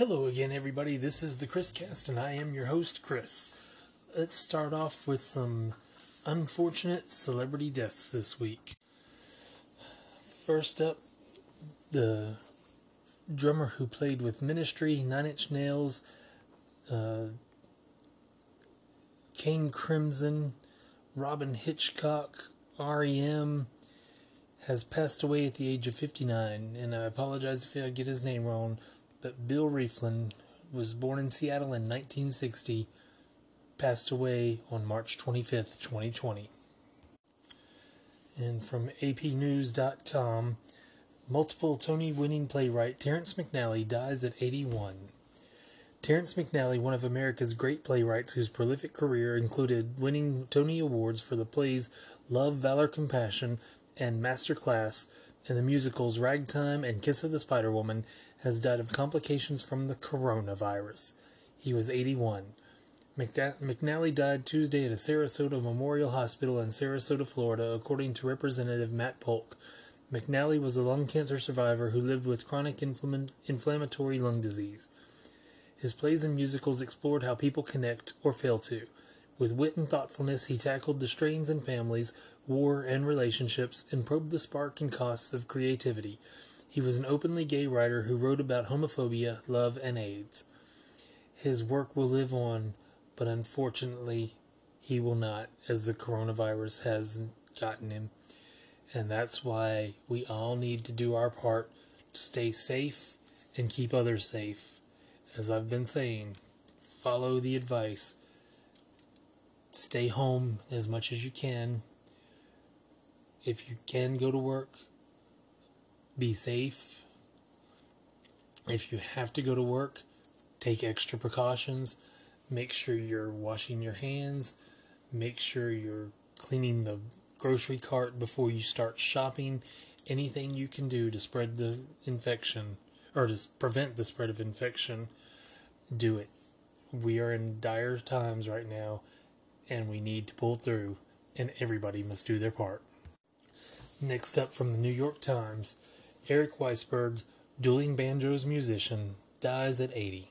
Hello again, everybody. This is the Chris Cast, and I am your host, Chris. Let's start off with some unfortunate celebrity deaths this week. First up, the drummer who played with Ministry, Nine Inch Nails, uh, King Crimson, Robyn Hitchcock, REM, has passed away at the age of 59, and I apologize if I get his name wrong, but Bill Rieflin was born in Seattle in 1960, passed away on March 25th, 2020. And from APNews.com, multiple Tony winning playwright Terrence McNally dies at 81. Terrence McNally, one of America's great playwrights whose prolific career included winning Tony Awards for the plays Love, Valor, Compassion, and Master Class in the musicals Ragtime and Kiss of the Spider Woman, has died of complications from the coronavirus. He was 81. McNally died Tuesday at a Sarasota Memorial Hospital in Sarasota, Florida, according to Representative Matt Polk. McNally was a lung cancer survivor who lived with chronic infl- inflammatory lung disease. His plays and musicals explored how people connect or fail to. With wit and thoughtfulness, he tackled the strains in families, war, and relationships, and probed the spark and costs of creativity. He was an openly gay writer who wrote about homophobia, love, and AIDS. His work will live on, but unfortunately, he will not, as the coronavirus has gotten him. And that's why we all need to do our part to stay safe and keep others safe. As I've been saying, follow the advice stay home as much as you can. If you can go to work, be safe. If you have to go to work, take extra precautions. Make sure you're washing your hands. Make sure you're cleaning the grocery cart before you start shopping. Anything you can do to spread the infection or to prevent the spread of infection, do it. We are in dire times right now and we need to pull through, and everybody must do their part. Next up from the New York Times, Eric Weissberg, dueling banjos musician, dies at 80.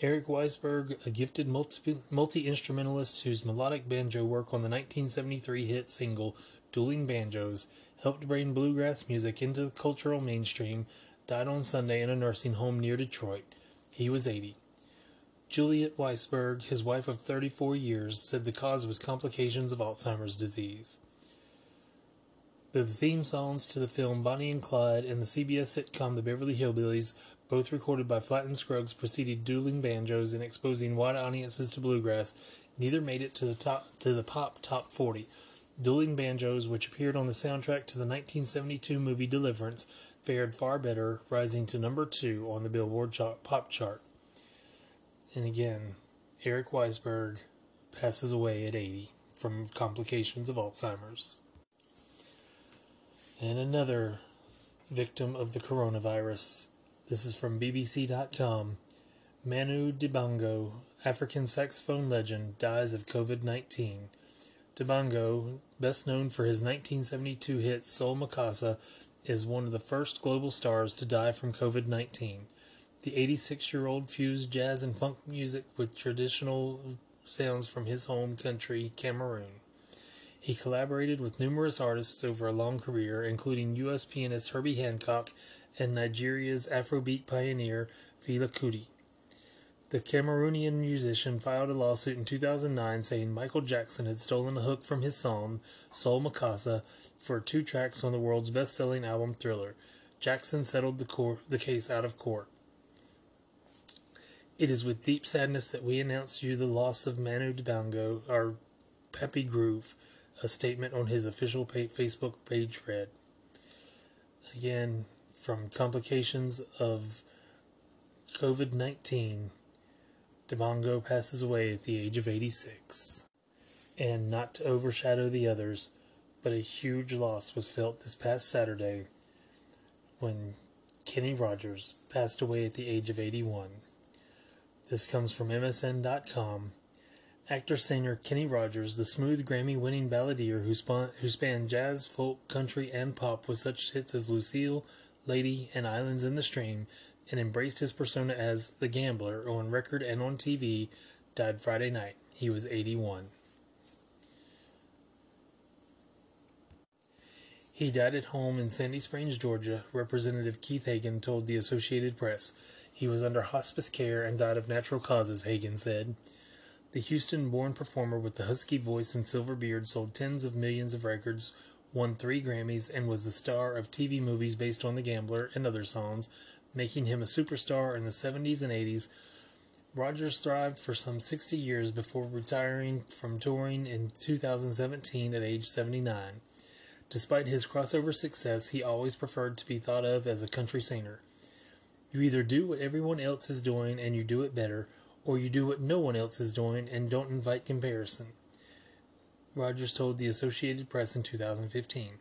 Eric Weissberg, a gifted multi instrumentalist whose melodic banjo work on the 1973 hit single Dueling Banjos helped bring bluegrass music into the cultural mainstream, died on Sunday in a nursing home near Detroit. He was 80. Juliet Weissberg, his wife of 34 years, said the cause was complications of Alzheimer's disease. The theme songs to the film Bonnie and Clyde and the CBS sitcom The Beverly Hillbillies, both recorded by Flatt Scruggs, preceded dueling banjos and exposing wide audiences to bluegrass. Neither made it to the top to the pop top 40. Dueling Banjos, which appeared on the soundtrack to the 1972 movie Deliverance, fared far better, rising to number two on the Billboard pop chart. And again, Eric Weissberg passes away at 80 from complications of Alzheimer's. And another victim of the coronavirus. This is from BBC.com. Manu Dibango, African saxophone legend, dies of COVID 19. Dibango, best known for his 1972 hit Soul Makossa, is one of the first global stars to die from COVID 19. The 86 year old fused jazz and funk music with traditional sounds from his home country, Cameroon. He collaborated with numerous artists over a long career, including U.S. pianist Herbie Hancock and Nigeria's Afrobeat pioneer Fela Kuti. The Cameroonian musician filed a lawsuit in 2009 saying Michael Jackson had stolen a hook from his song, Soul Makossa, for two tracks on the world's best selling album Thriller. Jackson settled the, cor- the case out of court. It is with deep sadness that we announce you the loss of Manu Dibango, our Papy Groove, a statement on his official Facebook page read. Again, from complications of COVID 19, Dibango passes away at the age of 86. And not to overshadow the others, but a huge loss was felt this past Saturday when Kenny Rogers passed away at the age of 81. This comes from MSN.com. Actor singer Kenny Rogers, the smooth Grammy winning balladeer who, spun, who spanned jazz, folk, country, and pop with such hits as Lucille, Lady, and Islands in the Stream, and embraced his persona as the gambler on record and on TV, died Friday night. He was 81. He died at home in Sandy Springs, Georgia, Representative Keith Hagan told the Associated Press. He was under hospice care and died of natural causes, Hagan said. The Houston born performer with the husky voice and silver beard sold tens of millions of records, won three Grammys, and was the star of TV movies based on The Gambler and other songs, making him a superstar in the 70s and 80s. Rogers thrived for some 60 years before retiring from touring in 2017 at age 79. Despite his crossover success, he always preferred to be thought of as a country singer. You either do what everyone else is doing and you do it better, or you do what no one else is doing and don't invite comparison. Rogers told the Associated Press in 2015.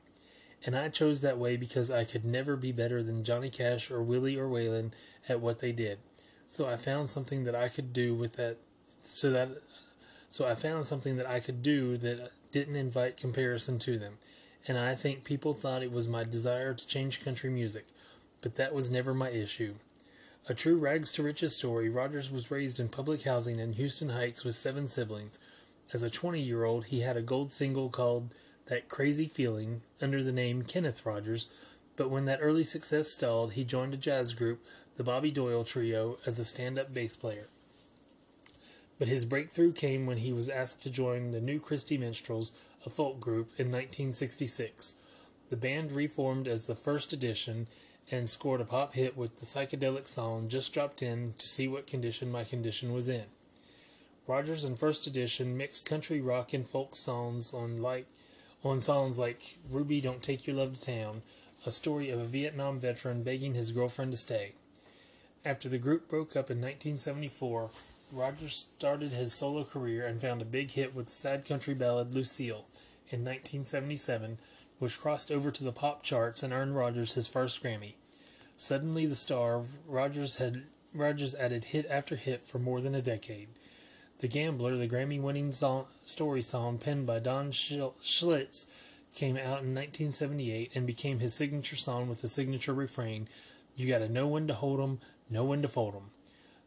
And I chose that way because I could never be better than Johnny Cash or Willie or Waylon at what they did. So I found something that I could do with that so that so I found something that I could do that didn't invite comparison to them and I think people thought it was my desire to change country music, but that was never my issue. A true rags to riches story, Rogers was raised in public housing in Houston Heights with seven siblings. As a 20 year old, he had a gold single called That Crazy Feeling under the name Kenneth Rogers, but when that early success stalled, he joined a jazz group, the Bobby Doyle Trio, as a stand up bass player. But his breakthrough came when he was asked to join the New Christy Minstrels, a folk group, in 1966. The band reformed as the first edition and scored a pop hit with the psychedelic song Just Dropped In to See What Condition My Condition Was In. Rogers and First Edition mixed country rock and folk songs on like on songs like Ruby Don't Take Your Love to Town, a story of a Vietnam veteran begging his girlfriend to stay. After the group broke up in 1974, Rogers started his solo career and found a big hit with the sad country ballad Lucille in 1977, which crossed over to the pop charts and earned Rogers his first Grammy. Suddenly the star, Rogers had Rogers added hit after hit for more than a decade. The Gambler, the Grammy-winning song, story song penned by Don Schlitz, came out in 1978 and became his signature song with the signature refrain, "You gotta know when to hold 'em, know when to fold 'em."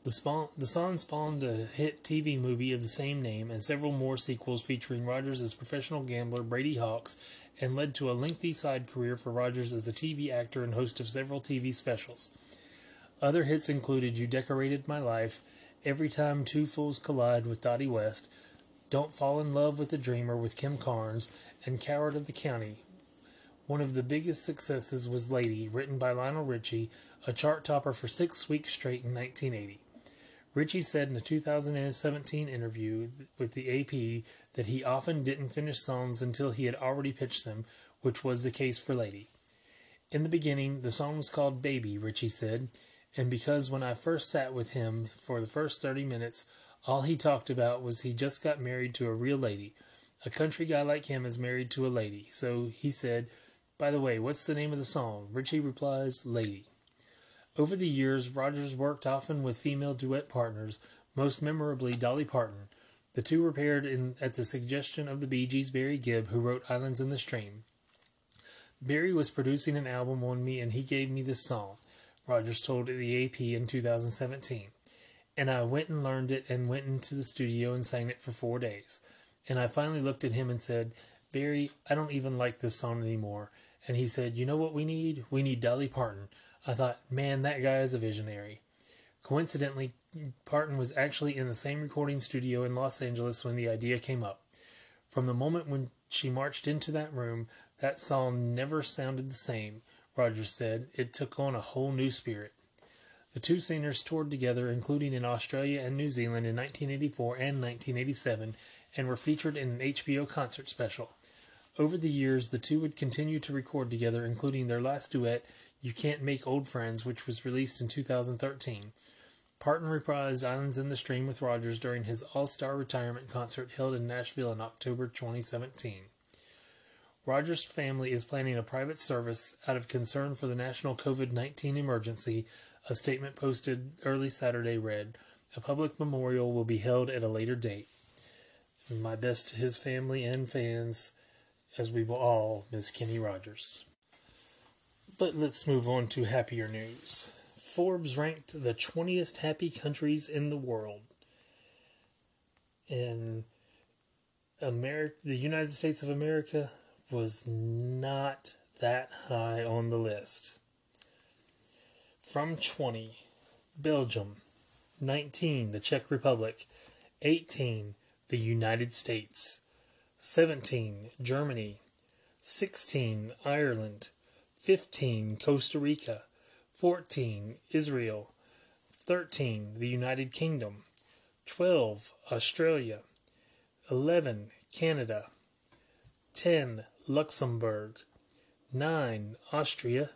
The, spawn, the song spawned a hit TV movie of the same name and several more sequels featuring Rogers as professional gambler Brady Hawkes and led to a lengthy side career for Rogers as a TV actor and host of several TV specials. Other hits included You Decorated My Life, Every Time Two Fools Collide with Dottie West, Don't Fall in Love with a Dreamer with Kim Carnes, and Coward of the County. One of the biggest successes was Lady, written by Lionel Richie, a chart topper for six weeks straight in 1980. Richie said in a 2017 interview with the AP that he often didn't finish songs until he had already pitched them, which was the case for Lady. In the beginning, the song was called Baby, Richie said, and because when I first sat with him for the first 30 minutes, all he talked about was he just got married to a real lady. A country guy like him is married to a lady. So he said, By the way, what's the name of the song? Richie replies, Lady. Over the years, Rogers worked often with female duet partners, most memorably Dolly Parton. The two were paired in, at the suggestion of the Bee Gees' Barry Gibb, who wrote Islands in the Stream. Barry was producing an album on me and he gave me this song, Rogers told the AP in 2017. And I went and learned it and went into the studio and sang it for four days. And I finally looked at him and said, Barry, I don't even like this song anymore. And he said, You know what we need? We need Dolly Parton. I thought, man, that guy is a visionary. Coincidentally, Parton was actually in the same recording studio in Los Angeles when the idea came up. From the moment when she marched into that room, that song never sounded the same, Rogers said. It took on a whole new spirit. The two singers toured together, including in Australia and New Zealand in 1984 and 1987, and were featured in an HBO concert special. Over the years, the two would continue to record together, including their last duet, You Can't Make Old Friends, which was released in 2013. Parton reprised Islands in the Stream with Rogers during his All Star retirement concert held in Nashville in October 2017. Rogers' family is planning a private service out of concern for the national COVID 19 emergency, a statement posted early Saturday read. A public memorial will be held at a later date. My best to his family and fans as we will all miss Kenny Rogers. But let's move on to happier news. Forbes ranked the 20th happy countries in the world. And America, the United States of America was not that high on the list. From 20, Belgium. 19, the Czech Republic. 18, the United States. 17, Germany. 16, Ireland. 15, Costa Rica. 14, Israel. 13, the United Kingdom. 12, Australia. 11, Canada. 10, Luxembourg. 9, Austria.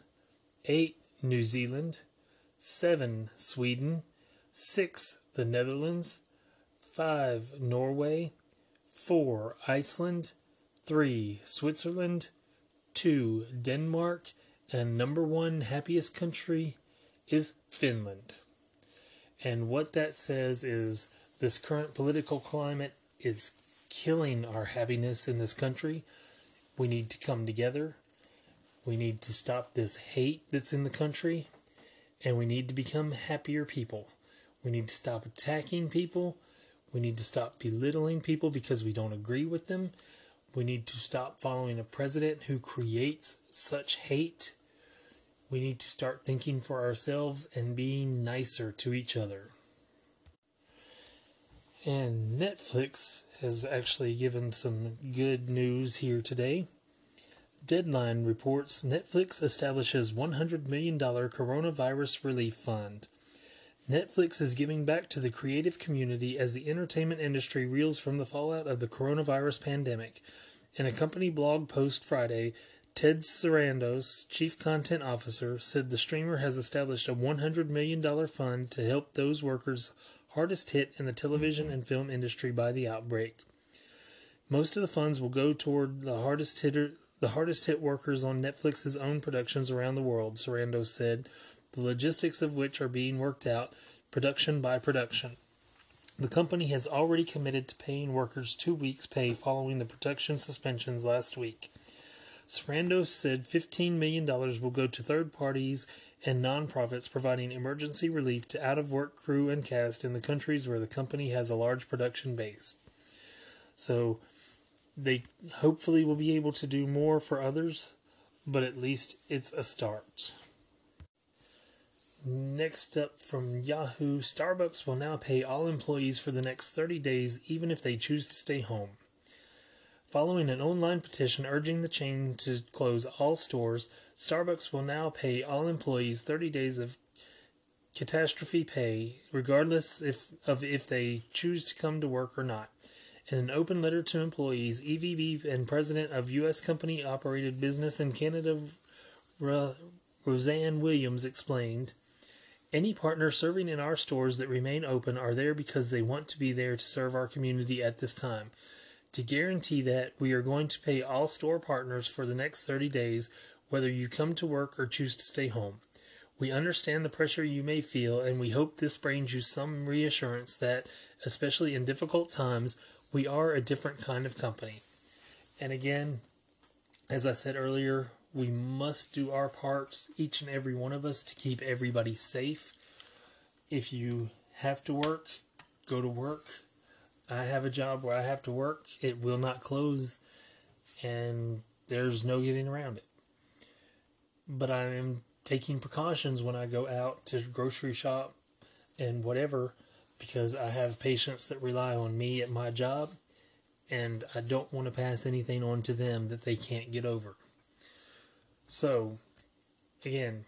8, New Zealand. 7, Sweden. 6, the Netherlands. 5, Norway. 4, Iceland. 3, Switzerland. 2, Denmark. And number one happiest country is Finland. And what that says is this current political climate is killing our happiness in this country. We need to come together. We need to stop this hate that's in the country. And we need to become happier people. We need to stop attacking people. We need to stop belittling people because we don't agree with them. We need to stop following a president who creates such hate. We need to start thinking for ourselves and being nicer to each other. And Netflix has actually given some good news here today. Deadline reports Netflix establishes $100 million coronavirus relief fund. Netflix is giving back to the creative community as the entertainment industry reels from the fallout of the coronavirus pandemic. In a company blog post Friday, Ted Sarandos, chief content officer, said the streamer has established a $100 million fund to help those workers hardest hit in the television and film industry by the outbreak. Most of the funds will go toward the hardest hitter, the hardest hit workers on Netflix's own productions around the world, Sarandos said, the logistics of which are being worked out production by production. The company has already committed to paying workers two weeks' pay following the production suspensions last week. Sarandos said $15 million will go to third parties and nonprofits providing emergency relief to out of work crew and cast in the countries where the company has a large production base. So they hopefully will be able to do more for others, but at least it's a start. Next up from Yahoo, Starbucks will now pay all employees for the next 30 days even if they choose to stay home. Following an online petition urging the chain to close all stores, Starbucks will now pay all employees 30 days of catastrophe pay, regardless if, of if they choose to come to work or not. In an open letter to employees, EVP and president of U.S. company operated business in Canada, Rossann Williams, explained Any partner serving in our stores that remain open are there because they want to be there to serve our community at this time. To guarantee that, we are going to pay all store partners for the next 30 days whether you come to work or choose to stay home. We understand the pressure you may feel, and we hope this brings you some reassurance that, especially in difficult times, we are a different kind of company. And again, as I said earlier, we must do our parts, each and every one of us, to keep everybody safe. If you have to work, go to work. I have a job where I have to work. It will not close, and there's no getting around it but I am taking precautions when I go out to grocery shop and whatever because I have patients that rely on me at my job and I don't want to pass anything on to them that they can't get over. So, again,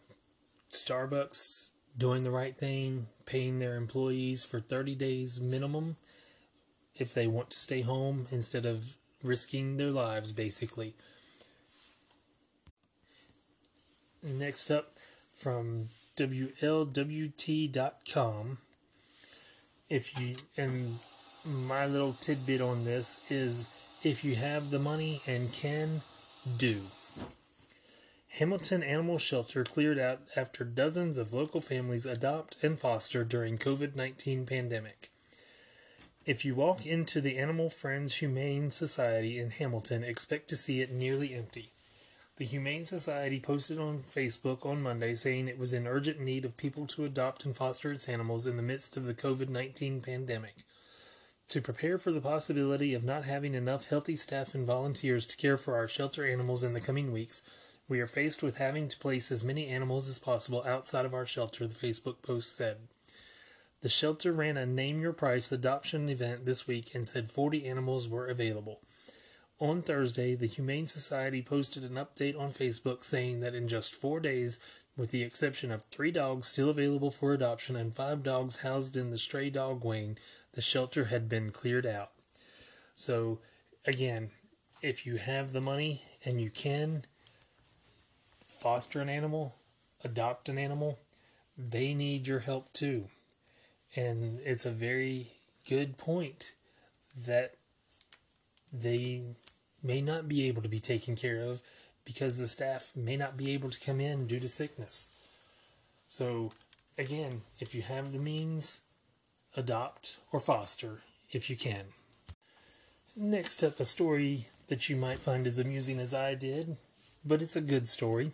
Starbucks doing the right thing, paying their employees for 30 days minimum if they want to stay home instead of risking their lives basically. Next up from WLWT.com. If you, and my little tidbit on this is if you have the money and can, do. Hamilton Animal Shelter cleared out after dozens of local families adopt and foster during COVID-19 pandemic. If you walk into the Animal Friends Humane Society in Hamilton, expect to see it nearly empty. The Humane Society posted on Facebook on Monday saying it was in urgent need of people to adopt and foster its animals in the midst of the COVID 19 pandemic. To prepare for the possibility of not having enough healthy staff and volunteers to care for our shelter animals in the coming weeks, we are faced with having to place as many animals as possible outside of our shelter, the Facebook post said. The shelter ran a Name Your Price adoption event this week and said 40 animals were available. On Thursday, the Humane Society posted an update on Facebook saying that in just four days, with the exception of three dogs still available for adoption and five dogs housed in the stray dog wing, the shelter had been cleared out. So, again, if you have the money and you can foster an animal, adopt an animal, they need your help too. And it's a very good point that they may not be able to be taken care of because the staff may not be able to come in due to sickness. So, again, if you have the means, adopt or foster if you can. Next up, a story that you might find as amusing as I did, but it's a good story.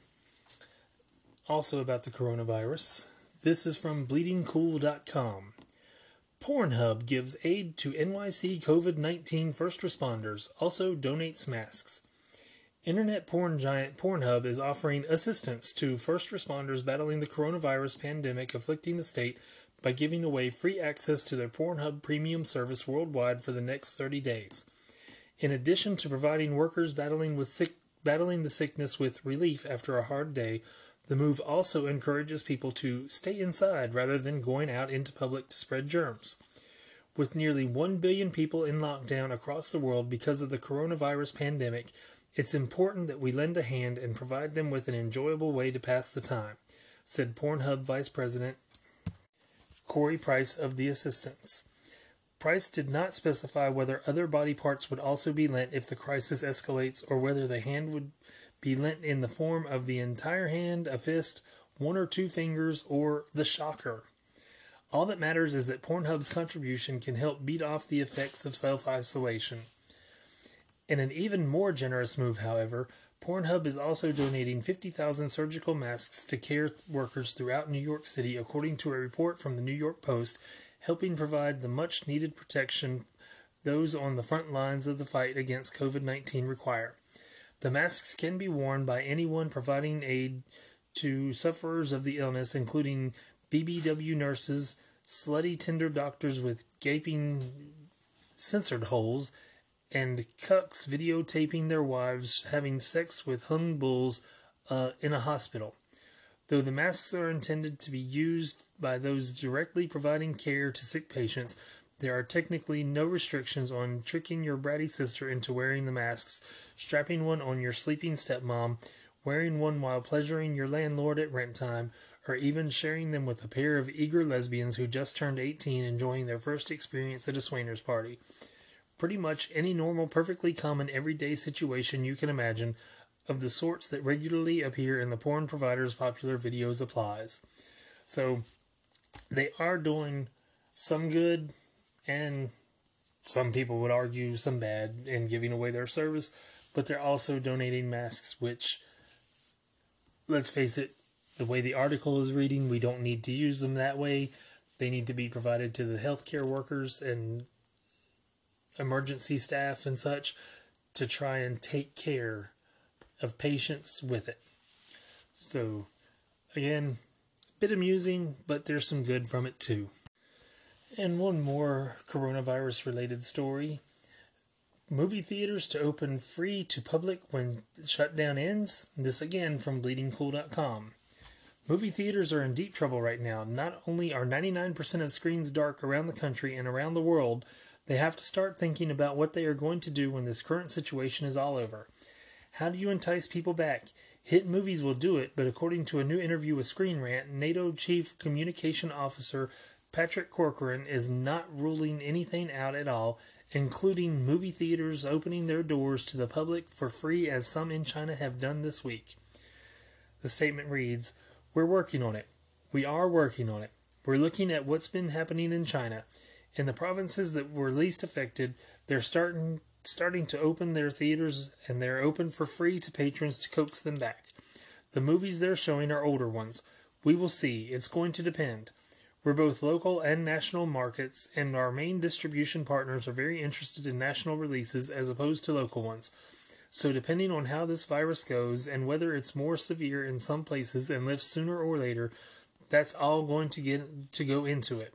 Also about the coronavirus. This is from bleedingcool.com. Pornhub gives aid to NYC COVID 19 first responders, also donates masks. Internet porn giant Pornhub is offering assistance to first responders battling the coronavirus pandemic afflicting the state by giving away free access to their Pornhub premium service worldwide for the next 30 days. In addition to providing workers battling with sick, battling the sickness with relief after a hard day, the move also encourages people to stay inside rather than going out into public to spread germs. With nearly 1 billion people in lockdown across the world because of the coronavirus pandemic, it's important that we lend a hand and provide them with an enjoyable way to pass the time, said Pornhub Vice President Corey Price of the Assistance. Price did not specify whether other body parts would also be lent if the crisis escalates or whether the hand would be lent in the form of the entire hand, a fist, one or two fingers, or the shocker. All that matters is that Pornhub's contribution can help beat off the effects of self isolation. In an even more generous move, however, Pornhub is also donating 50,000 surgical masks to care workers throughout New York City, according to a report from the New York Post, helping provide the much needed protection those on the front lines of the fight against COVID 19 require. The masks can be worn by anyone providing aid to sufferers of the illness, including BBW nurses, slutty Tinder doctors with gaping censored holes, and cucks videotaping their wives having sex with hung bulls uh, in a hospital. Though the masks are intended to be used by those directly providing care to sick patients, there are technically no restrictions on tricking your bratty sister into wearing the masks, strapping one on your sleeping stepmom, wearing one while pleasuring your landlord at rent time, or even sharing them with a pair of eager lesbians who just turned 18 enjoying their first experience at a swingers party. Pretty much any normal, perfectly common, everyday situation you can imagine of the sorts that regularly appear in the porn provider's popular videos applies. So, they are doing some good and some people would argue some bad in giving away their service, but they're also donating masks, which, let's face it, the way the article is reading, we don't need to use them that way. They need to be provided to the healthcare workers and emergency staff and such to try and take care of patients with it. So, again, a bit amusing, but there's some good from it too. And one more coronavirus related story. Movie theaters to open free to public when shutdown ends. This again from bleedingcool.com. Movie theaters are in deep trouble right now. Not only are 99% of screens dark around the country and around the world, they have to start thinking about what they are going to do when this current situation is all over. How do you entice people back? Hit movies will do it, but according to a new interview with Screen Rant, NATO Chief Communication Officer Patrick Corcoran is not ruling anything out at all, including movie theaters opening their doors to the public for free, as some in China have done this week. The statement reads We're working on it. We are working on it. We're looking at what's been happening in China. In the provinces that were least affected, they're starting starting to open their theaters and they're open for free to patrons to coax them back. The movies they're showing are older ones. We will see. It's going to depend. We're both local and national markets, and our main distribution partners are very interested in national releases as opposed to local ones. So, depending on how this virus goes and whether it's more severe in some places and lifts sooner or later, that's all going to get to go into it.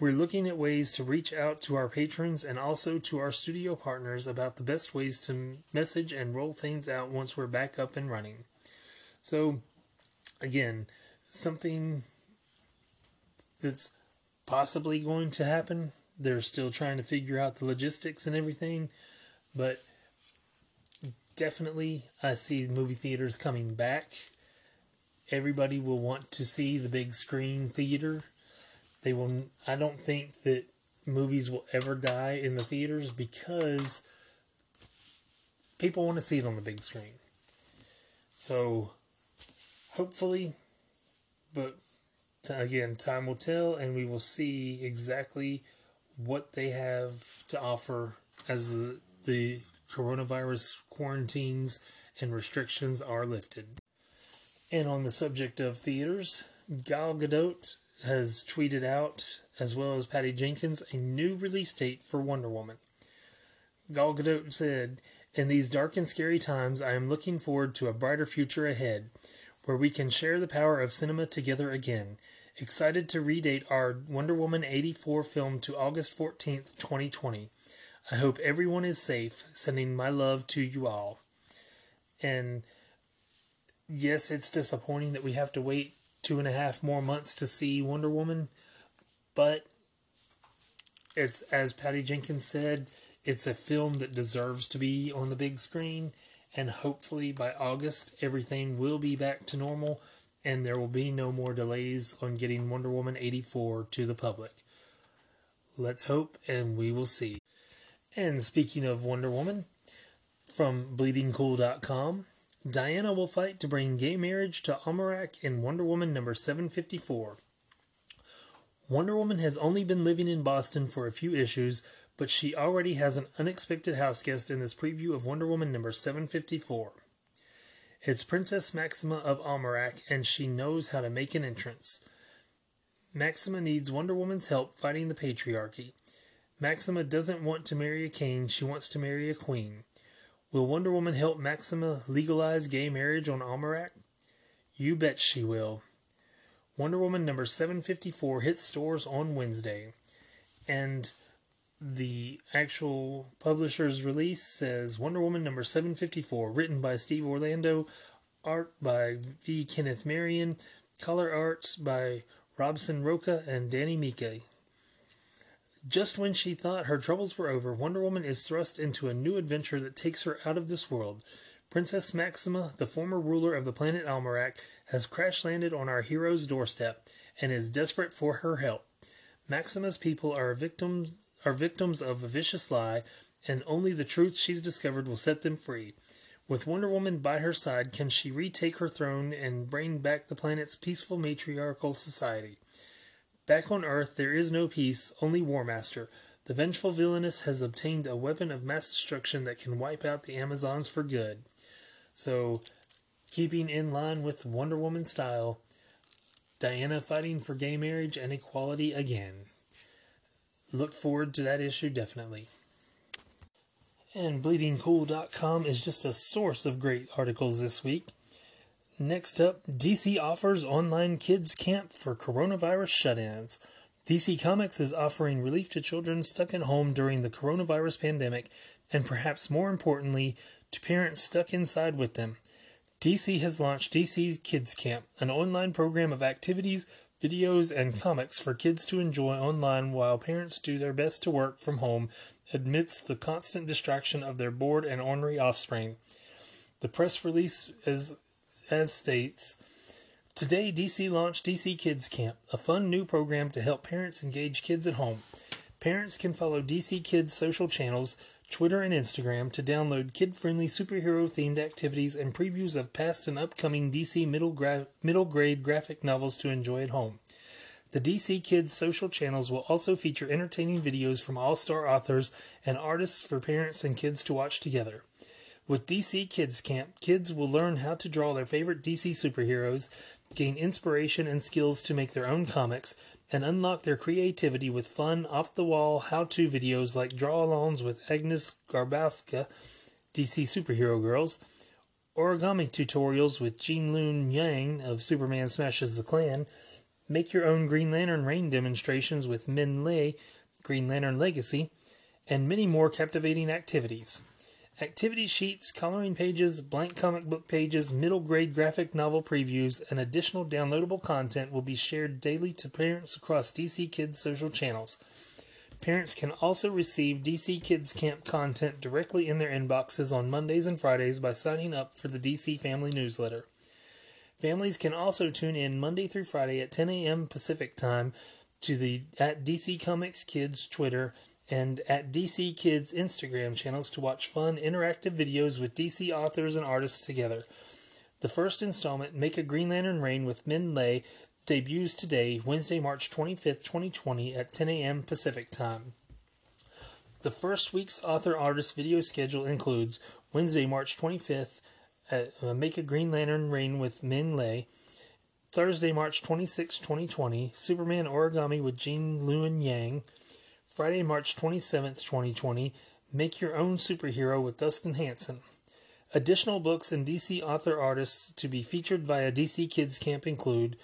We're looking at ways to reach out to our patrons and also to our studio partners about the best ways to message and roll things out once we're back up and running. So, again, something that's possibly going to happen. They're still trying to figure out the logistics and everything, but definitely I see movie theaters coming back. Everybody will want to see the big screen theater they will. I don't think that movies will ever die in the theaters because people want to see it on the big screen. So, hopefully, but again, time will tell, and we will see exactly what they have to offer as the the coronavirus quarantines and restrictions are lifted. And on the subject of theaters, Gal Gadot has tweeted out, as well as Patty Jenkins, a new release date for Wonder Woman. Gal Gadot said, In these dark and scary times, I am looking forward to a brighter future ahead, where we can share the power of cinema together again. Excited to redate our Wonder Woman 84 film to August 14th, 2020. I hope everyone is safe. Sending my love to you all. And yes, it's disappointing that we have to wait two and a half more months to see Wonder Woman, but it's as Patty Jenkins said, it's a film that deserves to be on the big screen, and hopefully by August everything will be back to normal, and there will be no more delays on getting Wonder Woman 84 to the public. Let's hope, and we will see. And speaking of Wonder Woman, from BleedingCool.com, Diana will fight to bring gay marriage to Almerac in Wonder Woman number 754. Wonder Woman has only been living in Boston for a few issues, but she already has an unexpected house guest in this preview of Wonder Woman number 754. It's Princess Maxima of Almerac, and she knows how to make an entrance. Maxima needs Wonder Woman's help fighting the patriarchy. Maxima doesn't want to marry a king, she wants to marry a queen. Will Wonder Woman help Maxima legalize gay marriage on Almanac? You bet she will. Wonder Woman number 754 hits stores on Wednesday. And the actual publisher's release says Wonder Woman number 754, written by Steve Orlando, art by V. Kenneth Marion, color arts by Robson Roca and Danny Miki. Just when she thought her troubles were over, Wonder Woman is thrust into a new adventure that takes her out of this world. Princess Maxima, the former ruler of the planet Almerac, has crash landed on our hero's doorstep and is desperate for her help. Maxima's people are victims are victims of a vicious lie, and only the truth she's discovered will set them free. With Wonder Woman by her side, can she retake her throne and bring back the planet's peaceful matriarchal society? Back on Earth, there is no peace, only War Master. The vengeful villainess has obtained a weapon of mass destruction that can wipe out the Amazons for good. So, keeping in line with Wonder Woman style, Diana fighting for gay marriage and equality again. Look forward to that issue definitely. And BleedingCool.com is just a source of great articles this week. Next up, DC offers online kids camp for coronavirus shut ins. DC Comics is offering relief to children stuck at home during the coronavirus pandemic, and perhaps more importantly, to parents stuck inside with them. DC has launched DC's Kids Camp, an online program of activities, videos, and comics for kids to enjoy online while parents do their best to work from home amidst the constant distraction of their bored and ornery offspring. The press release is as states Today, DC launched DC Kids Camp, a fun new program to help parents engage kids at home. Parents can follow DC Kids social channels, Twitter and Instagram, to download kid friendly superhero themed activities and previews of past and upcoming DC middle, gra- middle grade graphic novels to enjoy at home. The DC Kids social channels will also feature entertaining videos from all star authors and artists for parents and kids to watch together. With DC Kids Camp, kids will learn how to draw their favorite DC superheroes, gain inspiration and skills to make their own comics, and unlock their creativity with fun, off the wall how to videos like draw alongs with Agnes Garbowska, DC Superhero Girls, origami tutorials with Gene Luen Yang of Superman Smashes the Klan, make your own Green Lantern rain demonstrations with Minh Lê, Green Lantern Legacy, and many more captivating activities. Activity sheets, coloring pages, blank comic book pages, middle grade graphic novel previews, and additional downloadable content will be shared daily to parents across DC Kids social channels. Parents can also receive DC Kids Camp content directly in their inboxes on Mondays and Fridays by signing up for the DC Family newsletter. Families can also tune in Monday through Friday at 10 a.m. Pacific time to the at DC Comics Kids Twitter and at DC Kids Instagram channels to watch fun, interactive videos with DC authors and artists together. The first installment, Make a Green Lantern Rain with Minh Lê, debuts today, Wednesday, March 25th, 2020, at 10 a.m. Pacific Time. The first week's author artist video schedule includes Wednesday, March 25th, at, uh, Make a Green Lantern Rain with Minh Lê. Thursday, March 26, 2020, Superman Origami with Gene Luen Yang. Friday, March 27th, 2020, Make Your Own Superhero with Dustin Hansen. Additional books and DC author artists to be featured via DC Kids Camp include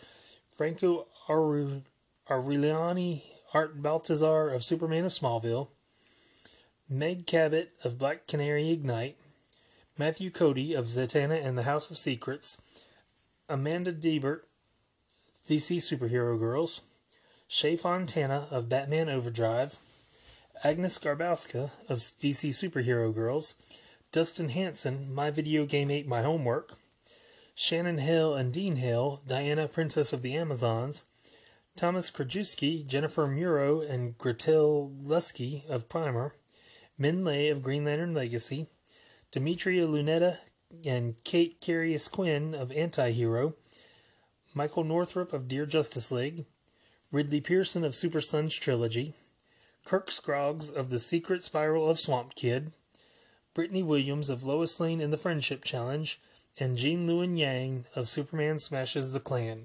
Franco Aureliani, Art Baltazar of Superman of Smallville, Meg Cabot of Black Canary Ignite, Matthew Cody of Zatanna and the House of Secrets, Amanda Deibert, DC Superhero Girls, Shea Fontana of Batman Overdrive, Agnes Garbowska of DC Superhero Girls, Dustin Hansen, My Video Game Ate My Homework, Shannon Hale and Dean Hale, Diana, Princess of the Amazons, Thomas Krajewski, Jennifer Muro, and Gretel Lusky of Primer, Minh Lê of Green Lantern Legacy, Demitria Lunetta and Kate Karyus Quinn of Antihero, Michael Northrop of Dear Justice League, Ridley Pearson of Super Sons Trilogy, Kirk Scroggs of The Secret Spiral of Swamp Kid, Brittney Williams of Lois Lane in the Friendship Challenge, and Gene Luen Yang of Superman Smashes the Klan.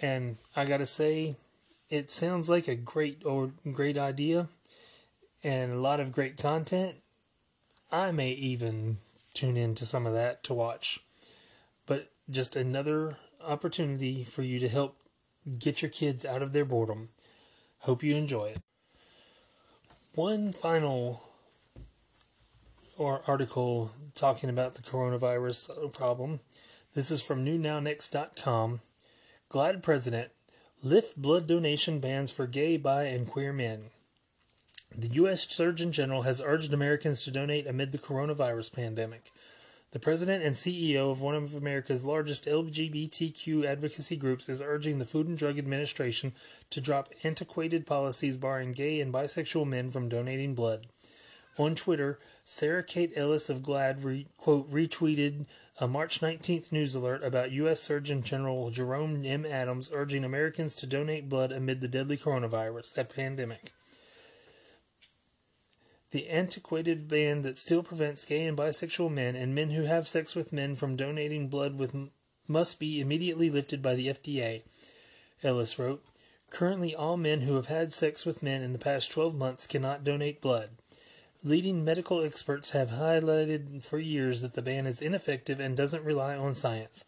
And I gotta say, it sounds like a great or great idea and a lot of great content. I may even tune into some of that to watch. But just another opportunity for you to help get your kids out of their boredom. Hope you enjoy it. One final or article talking about the coronavirus problem. This is from newnownexts.com. GLAAD president lift blood donation bans for gay, bi, and queer men. The U.S. Surgeon General has urged Americans to donate amid the coronavirus pandemic. The president and CEO of one of America's largest LGBTQ advocacy groups is urging the Food and Drug Administration to drop antiquated policies barring gay and bisexual men from donating blood. On Twitter, Sarah Kate Ellis of GLAAD re, quote, retweeted a March 19th news alert about U.S. Surgeon General Jerome M. Adams urging Americans to donate blood amid the deadly coronavirus pandemic. The antiquated ban that still prevents gay and bisexual men and men who have sex with men from donating blood with must be immediately lifted by the FDA, Ellis wrote. Currently, all men who have had sex with men in the past 12 months cannot donate blood. Leading medical experts have highlighted for years that the ban is ineffective and doesn't rely on science.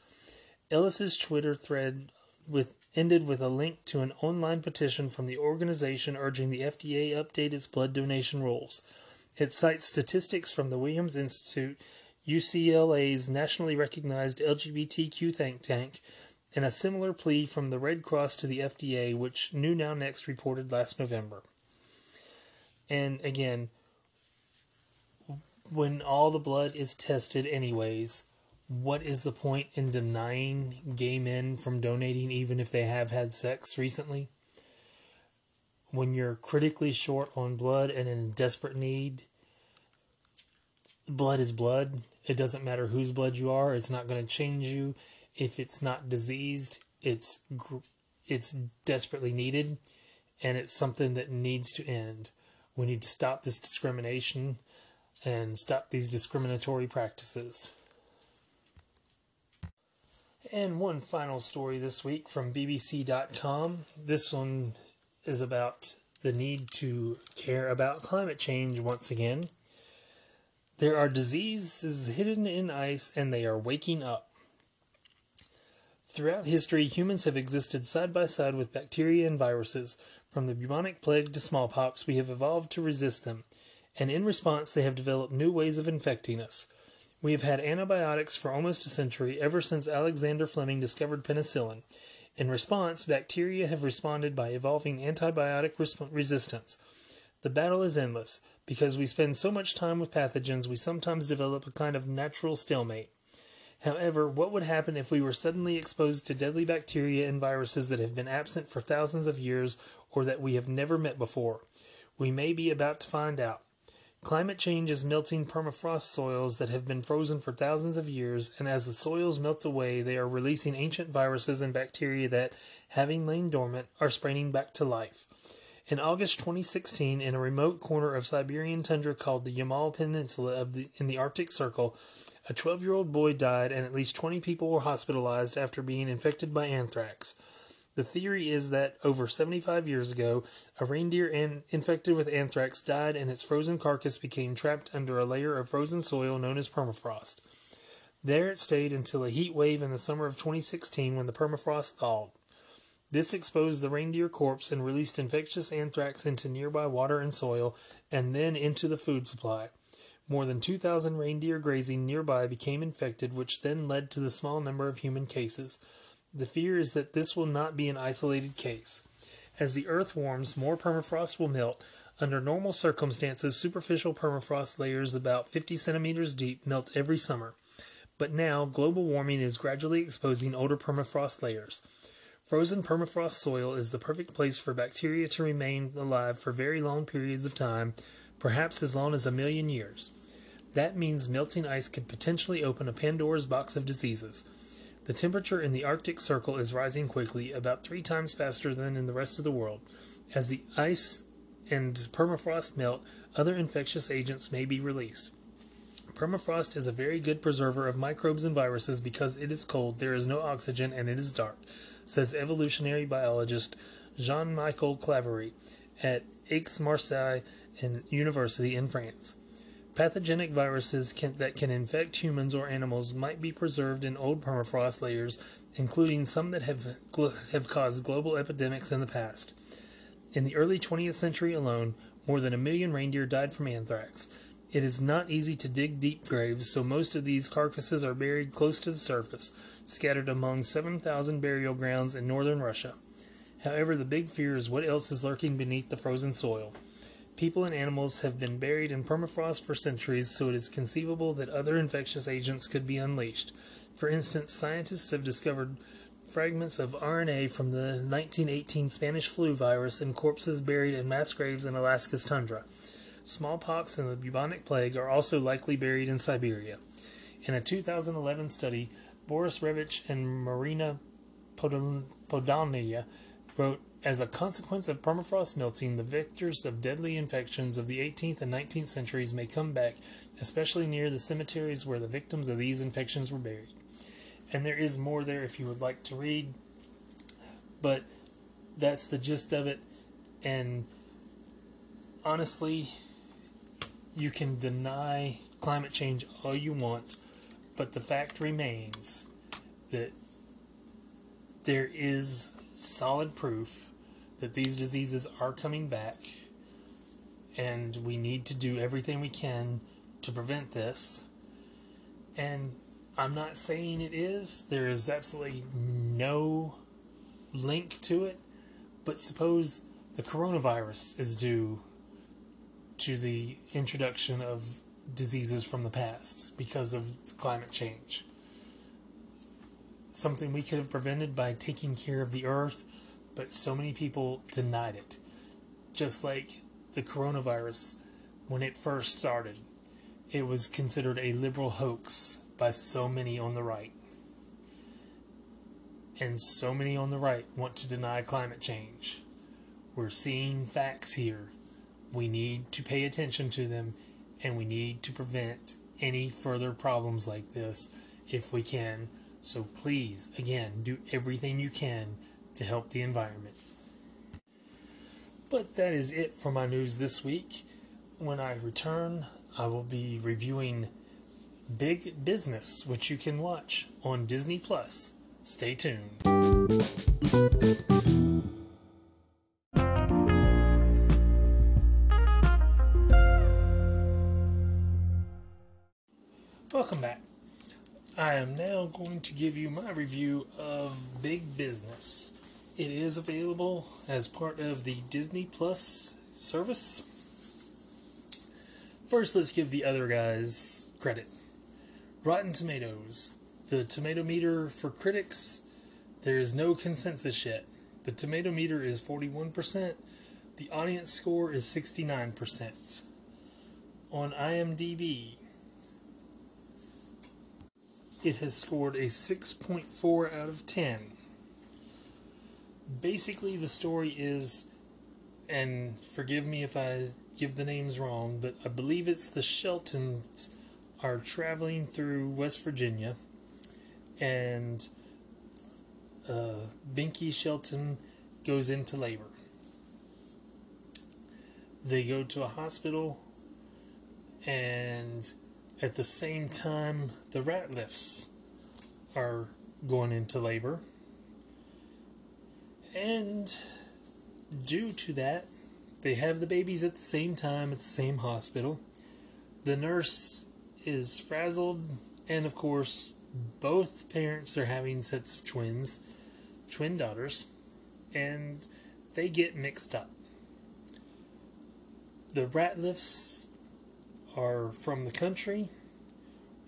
Ellis's Twitter thread with ended with a link to an online petition from the organization urging the FDA update its blood donation rules. It cites statistics from the Williams Institute, UCLA's nationally recognized LGBTQ think tank, and a similar plea from the Red Cross to the FDA, which New Now Next reported last November. And again, when all the blood is tested, anyways, what is the point in denying gay men from donating even if they have had sex recently? When you're critically short on blood and in desperate need, blood is blood. It doesn't matter whose blood you are, it's not going to change you. If it's not diseased, it's it's desperately needed and it's something that needs to end. We need to stop this discrimination and stop these discriminatory practices. And one final story this week from BBC.com. This one is about the need to care about climate change once again. There are diseases hidden in ice and they are waking up. Throughout history, humans have existed side by side with bacteria and viruses. From the bubonic plague to smallpox, we have evolved to resist them, and in response, they have developed new ways of infecting us. We have had antibiotics for almost a century, ever since Alexander Fleming discovered penicillin. In response, bacteria have responded by evolving antibiotic resistance. The battle is endless. Because we spend so much time with pathogens, we sometimes develop a kind of natural stalemate. However, what would happen if we were suddenly exposed to deadly bacteria and viruses that have been absent for thousands of years or that we have never met before? We may be about to find out. Climate change is melting permafrost soils that have been frozen for thousands of years, and as the soils melt away, they are releasing ancient viruses and bacteria that, having lain dormant, are springing back to life. In August 2016, in a remote corner of Siberian tundra called the Yamal Peninsula the, in the Arctic Circle, a 12 year old boy died and at least 20 people were hospitalized after being infected by anthrax. The theory is that over 75 years ago, a reindeer in, infected with anthrax died and its frozen carcass became trapped under a layer of frozen soil known as permafrost. There it stayed until a heat wave in the summer of 2016 when the permafrost thawed. This exposed the reindeer corpse and released infectious anthrax into nearby water and soil and then into the food supply. More than 2,000 reindeer grazing nearby became infected, which then led to the small number of human cases. The fear is that this will not be an isolated case. As the earth warms, more permafrost will melt. Under normal circumstances, superficial permafrost layers about 50 centimeters deep melt every summer. But now, global warming is gradually exposing older permafrost layers. Frozen permafrost soil is the perfect place for bacteria to remain alive for very long periods of time, perhaps as long as a million years. That means melting ice could potentially open a Pandora's box of diseases. The temperature in the Arctic Circle is rising quickly, about three times faster than in the rest of the world. As the ice and permafrost melt, other infectious agents may be released. Permafrost is a very good preserver of microbes and viruses because it is cold, there is no oxygen, and it is dark, says evolutionary biologist Jean Michel Claverie at Aix-Marseille University in France. Pathogenic viruses can, that can infect humans or animals might be preserved in old permafrost layers, including some that have, have caused global epidemics in the past. In the early 20th century alone, more than a million reindeer died from anthrax. It is not easy to dig deep graves, so most of these carcasses are buried close to the surface, scattered among 7,000 burial grounds in northern Russia. However, the big fear is what else is lurking beneath the frozen soil. People and animals have been buried in permafrost for centuries, so it is conceivable that other infectious agents could be unleashed. For instance, scientists have discovered fragments of RNA from the 1918 Spanish flu virus in corpses buried in mass graves in Alaska's tundra. Smallpox and the bubonic plague are also likely buried in Siberia. In a 2011 study, Boris Revich and Marina Podolnya wrote as a consequence of permafrost melting, the vectors of deadly infections of the 18th and 19th centuries may come back, especially near the cemeteries where the victims of these infections were buried. And there is more there if you would like to read, but that's the gist of it. And honestly, you can deny climate change all you want, but the fact remains that there is solid proof that these diseases are coming back, and we need to do everything we can to prevent this. And I'm not saying it is, there is absolutely no link to it, but suppose the coronavirus is due to the introduction of diseases from the past because of climate change. Something we could have prevented by taking care of the earth but so many people denied it. Just like the coronavirus, when it first started, it was considered a liberal hoax by so many on the right. and so many on the right want to deny climate change. We're seeing facts here. We need to pay attention to them and we need to prevent any further problems like this if we can. So please, again, do everything you can to help the environment. But that is it for my news this week. When I return, I will be reviewing Big Business, which you can watch on Disney Plus. Stay tuned. Welcome back. I am now going to give you my review of Big Business. It is available as part of the Disney Plus service. First, let's give the other guys credit. Rotten Tomatoes. The tomato meter for critics, there is no consensus yet. The tomato meter is 41%. The audience score is 69%. On IMDb, it has scored a 6.4 out of 10. Basically, the story is, and forgive me if I give the names wrong, but I believe it's the Sheltons are traveling through West Virginia, and uh, Binky Shelton goes into labor. They go to a hospital, and at the same time, the Ratliffs are going into labor. And due to that, they have the babies at the same time at the same hospital. The nurse is frazzled, and of course, both parents are having sets of twins, twin daughters, and they get mixed up. The Ratliffs are from the country,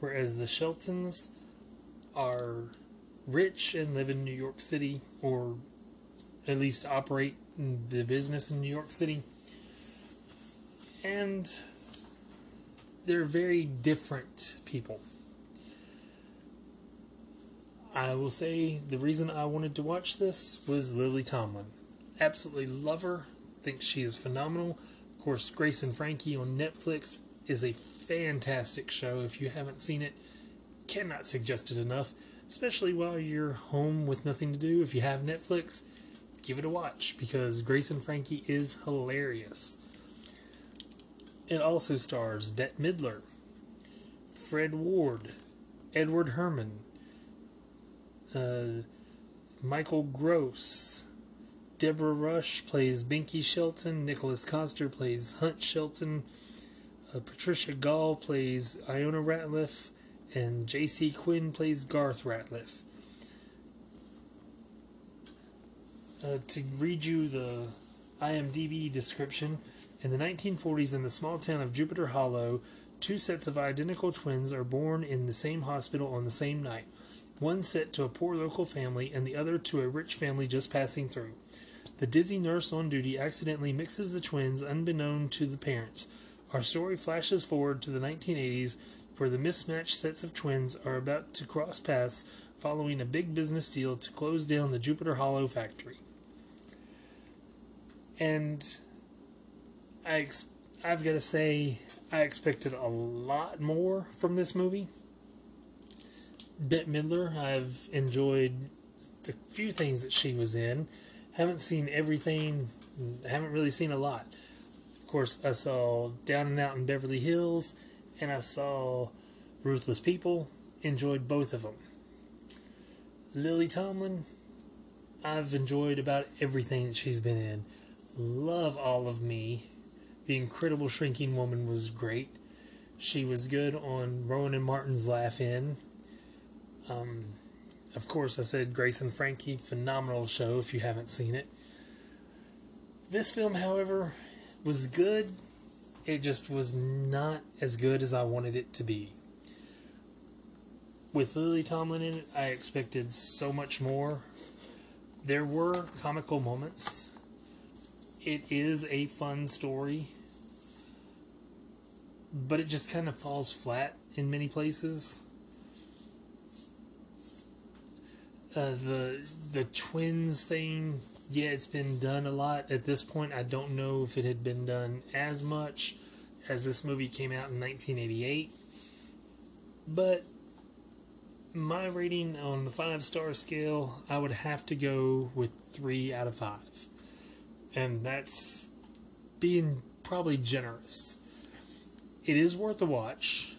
whereas the Sheltons are rich and live in New York City, or at least operate the business in New York City. And they're very different people. I will say the reason I wanted to watch this was Lily Tomlin. Absolutely love her, think she is phenomenal. Of course, Grace and Frankie on Netflix is a fantastic show. If you haven't seen it, cannot suggest it enough, especially while you're home with nothing to do. If you have Netflix, give it a watch because Grace and Frankie is hilarious. It also stars Bette Midler, Fred Ward, Edward Herrmann, uh, Michael Gross, Deborah Rush plays Binky Shelton, Nicholas Coster plays Hunt Shelton, uh, Patricia Gaul plays Iona Ratliff, and J.C. Quinn plays Garth Ratliff. Uh, to read you the IMDb description, in the 1940s, in the small town of Jupiter Hollow, two sets of identical twins are born in the same hospital on the same night. One set to a poor local family, and the other to a rich family just passing through. The dizzy nurse on duty accidentally mixes the twins unbeknown to the parents. Our story flashes forward to the 1980s, where the mismatched sets of twins are about to cross paths following a big business deal to close down the Jupiter Hollow factory. And I ex- I've got to say, I expected a lot more from this movie. Bette Midler, I've enjoyed the few things that she was in. Haven't seen everything, haven't really seen a lot course, I saw Down and Out in Beverly Hills, and I saw Ruthless People. Enjoyed both of them. Lily Tomlin, I've enjoyed about everything that she's been in. Love All of Me. The Incredible Shrinking Woman was great. She was good on Rowan and Martin's Laugh In. Um, of course, I said Grace and Frankie, phenomenal show if you haven't seen it. This film, however, was good. It just was not as good as I wanted it to be. With Lily Tomlin in it, I expected so much more. There were comical moments. It is a fun story, but it just kind of falls flat in many places. Uh, the the twins thing, yeah, it's been done a lot. At this point, I don't know if it had been done as much as this movie came out in 1988. But my rating on the five star scale, I would have to go with three out of five. And that's being probably generous. It is worth a watch.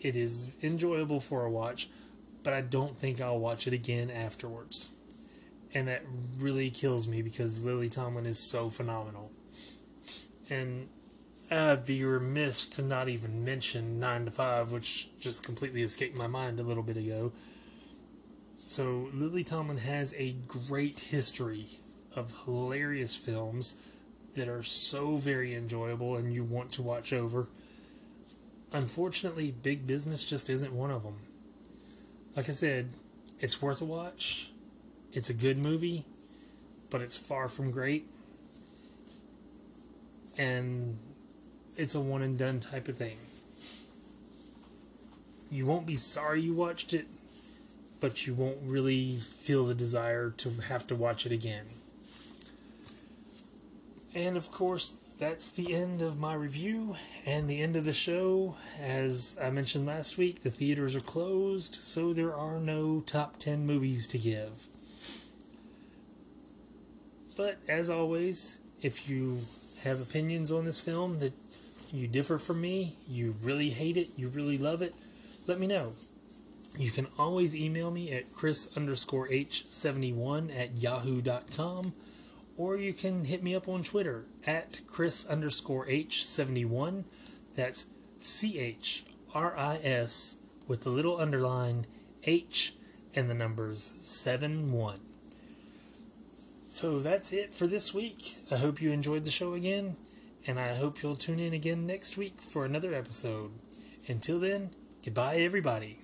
It is enjoyable for a watch, but I don't think I'll watch it again afterwards. And that really kills me because Lily Tomlin is so phenomenal. And I'd be remiss to not even mention 9 to 5, which just completely escaped my mind a little bit ago. So, Lily Tomlin has a great history of hilarious films that are so very enjoyable and you want to watch over. Unfortunately, Big Business just isn't one of them. Like I said, it's worth a watch. It's a good movie, but it's far from great. And it's a one and done type of thing. You won't be sorry you watched it, but you won't really feel the desire to have to watch it again. And of course, that's the end of my review and the end of the show. As I mentioned last week, the theaters are closed, so there are no top 10 movies to give. But as always, if you have opinions on this film that you differ from me, you really hate it, you really love it, let me know. You can always email me at chris underscore h71 at yahoo.com or you can hit me up on Twitter at chris underscore h71. That's C H R I S with the little underline H and the numbers 7 1. So that's it for this week. I hope you enjoyed the show again and I hope you'll tune in again next week for another episode. Until then, goodbye, everybody.